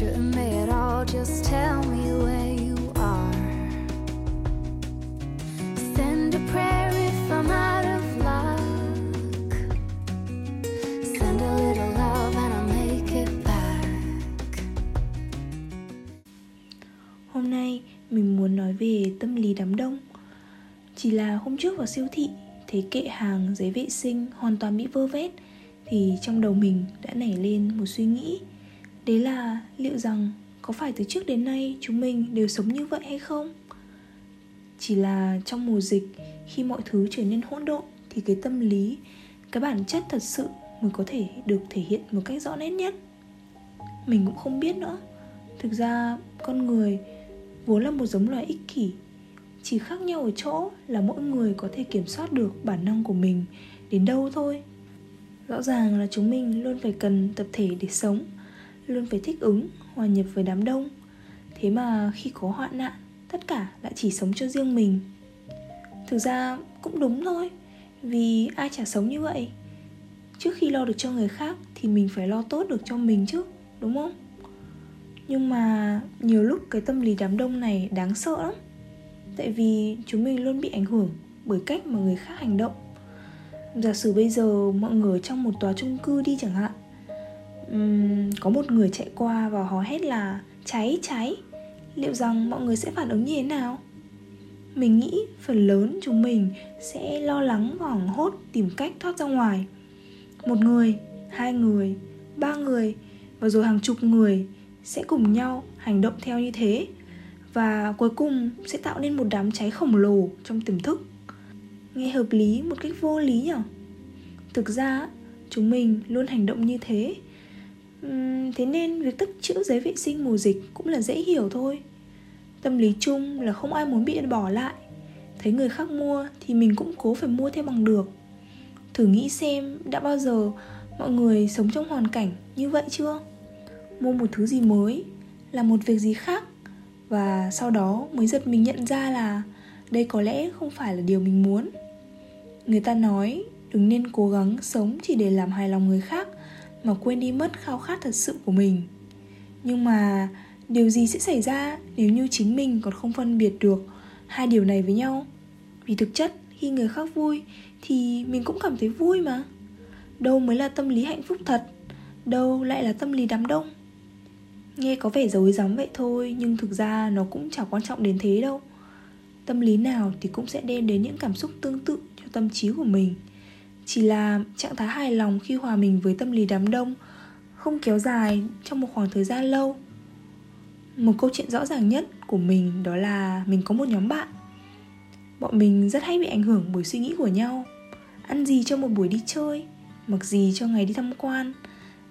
Shouldn't they at all just tell me where you are? Send a prayer if I'm out of luck. Send a little love and I'll make it back. Hôm nay, mình muốn nói về tâm lý đám đông. Chỉ là hôm trước vào siêu thị, thấy kệ hàng, giấy vệ sinh hoàn toàn bị vơ vét, thì trong đầu mình đã nảy lên một suy nghĩ đấy là liệu rằng có phải từ trước đến nay chúng mình đều sống như vậy hay không? Chỉ là trong mùa dịch, khi mọi thứ trở nên hỗn độn, thì cái tâm lý, cái bản chất thật sự mới có thể được thể hiện một cách rõ nét nhất. Mình cũng không biết nữa. Thực ra, con người vốn là một giống loài ích kỷ. Chỉ khác nhau ở chỗ là mỗi người có thể kiểm soát được bản năng của mình đến đâu thôi. Rõ ràng là chúng mình luôn phải cần tập thể để sống luôn phải thích ứng, hòa nhập với đám đông. Thế mà khi có hoạn nạn, tất cả lại chỉ sống cho riêng mình. Thực ra cũng đúng thôi, vì ai chả sống như vậy. Trước khi lo được cho người khác thì mình phải lo tốt được cho mình chứ, đúng không? Nhưng mà nhiều lúc cái tâm lý đám đông này đáng sợ lắm. Tại vì chúng mình luôn bị ảnh hưởng bởi cách mà người khác hành động. Giả sử bây giờ mọi người trong một tòa chung cư đi chẳng hạn um, có một người chạy qua và hò hét là cháy cháy. Liệu rằng mọi người sẽ phản ứng như thế nào? Mình nghĩ phần lớn chúng mình sẽ lo lắng và hoảng hốt tìm cách thoát ra ngoài. Một người hai người ba người và rồi hàng chục người sẽ cùng nhau hành động theo như thế và cuối cùng sẽ tạo nên một đám cháy khổng lồ trong tiềm thức. Nghe hợp lý một cách vô lý nhở? Thực ra chúng mình luôn hành động như thế thế nên việc tích trữ giấy vệ sinh mùa dịch cũng là dễ hiểu thôi. Tâm lý chung là không ai muốn bị bỏ lại. Thấy người khác mua thì mình cũng cố phải mua theo bằng được. Thử nghĩ xem đã bao giờ mọi người sống trong hoàn cảnh như vậy chưa? Mua một thứ gì mới là một việc gì khác? Và sau đó mới giật mình nhận ra là đây có lẽ không phải là điều mình muốn. Người ta nói đừng nên cố gắng sống chỉ để làm hài lòng người khác mà quên đi mất khao khát thật sự của mình. Nhưng mà điều gì sẽ xảy ra nếu như chính mình còn không phân biệt được hai điều này với nhau? Vì thực chất, khi người khác vui thì mình cũng cảm thấy vui mà. Đâu mới là tâm lý hạnh phúc thật, đâu lại là tâm lý đám đông. Nghe có vẻ dối rắm vậy thôi, nhưng thực ra nó cũng chẳng quan trọng đến thế đâu. Tâm lý nào thì cũng sẽ đem đến những cảm xúc tương tự cho tâm trí của mình chỉ là trạng thái hài lòng khi hòa mình với tâm lý đám đông, không kéo dài trong một khoảng thời gian lâu. Một câu chuyện rõ ràng nhất của mình đó là mình có một nhóm bạn. Bọn mình rất hay bị ảnh hưởng bởi suy nghĩ của nhau. Ăn gì cho một buổi đi chơi, mặc gì cho ngày đi tham quan.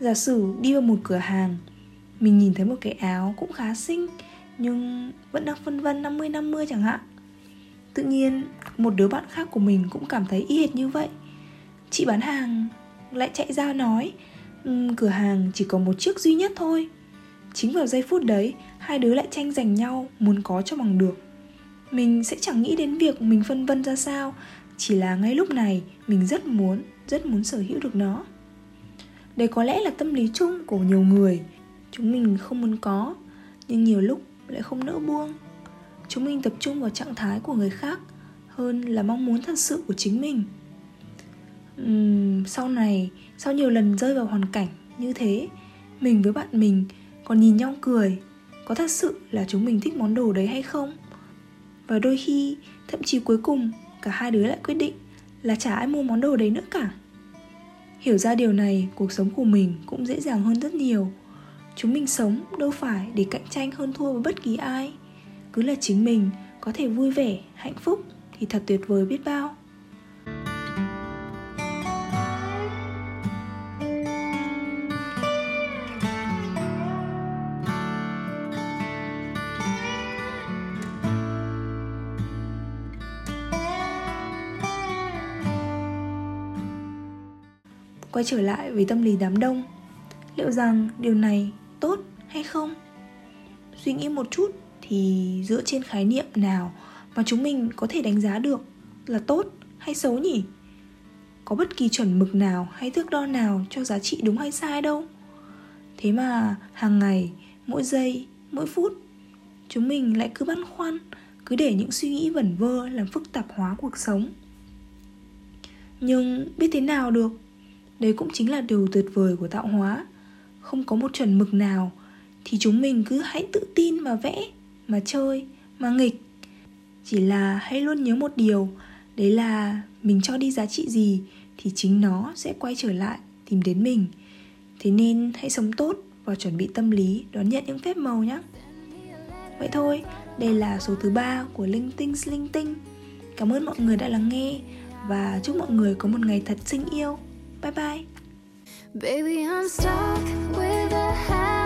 Giả sử đi vào một cửa hàng, mình nhìn thấy một cái áo cũng khá xinh, nhưng vẫn đang phân vân 50 50 chẳng hạn. Tự nhiên, một đứa bạn khác của mình cũng cảm thấy y hệt như vậy chị bán hàng lại chạy ra nói um, cửa hàng chỉ có một chiếc duy nhất thôi. Chính vào giây phút đấy hai đứa lại tranh giành nhau muốn có cho bằng được. Mình sẽ chẳng nghĩ đến việc mình phân vân ra sao chỉ là ngay lúc này mình rất muốn rất muốn sở hữu được nó. Đây có lẽ là tâm lý chung của nhiều người. Chúng mình không muốn có nhưng nhiều lúc lại không nỡ buông. Chúng mình tập trung vào trạng thái của người khác hơn là mong muốn thật sự của chính mình um, sau này sau nhiều lần rơi vào hoàn cảnh như thế mình với bạn mình còn nhìn nhau cười có thật sự là chúng mình thích món đồ đấy hay không? Và đôi khi thậm chí cuối cùng cả hai đứa lại quyết định là chả ai mua món đồ đấy nữa cả. Hiểu ra điều này cuộc sống của mình cũng dễ dàng hơn rất nhiều. Chúng mình sống đâu phải để cạnh tranh hơn thua với bất kỳ ai. Cứ là chính mình có thể vui vẻ hạnh phúc thì thật tuyệt vời biết bao. Quay trở lại với tâm lý đám đông. Liệu rằng điều này tốt hay không? Suy nghĩ một chút thì dựa trên khái niệm nào mà chúng mình có thể đánh giá được là tốt hay xấu nhỉ? Có bất kỳ chuẩn mực nào hay thước đo nào cho giá trị đúng hay sai đâu. Thế mà hàng ngày, mỗi giây, mỗi phút, chúng mình lại cứ băn khoăn, cứ để những suy nghĩ vẩn vơ làm phức tạp hóa cuộc sống. Nhưng biết thế nào được? Đấy cũng chính là điều tuyệt vời của tạo hóa. Không có một chuẩn mực nào thì chúng mình cứ hãy tự tin mà vẽ, mà chơi, mà nghịch. Chỉ là hãy luôn nhớ một điều, đấy là mình cho đi giá trị gì thì chính nó sẽ quay trở lại tìm đến mình. Thế nên hãy sống tốt và chuẩn bị tâm lý đón nhận những phép màu nhé. Vậy thôi, đây là số thứ ba của linh tinh linh tinh. Cảm ơn mọi người đã lắng nghe và chúc mọi người có một ngày thật xinh yêu. Bye bye Baby, I'm stuck with a heart.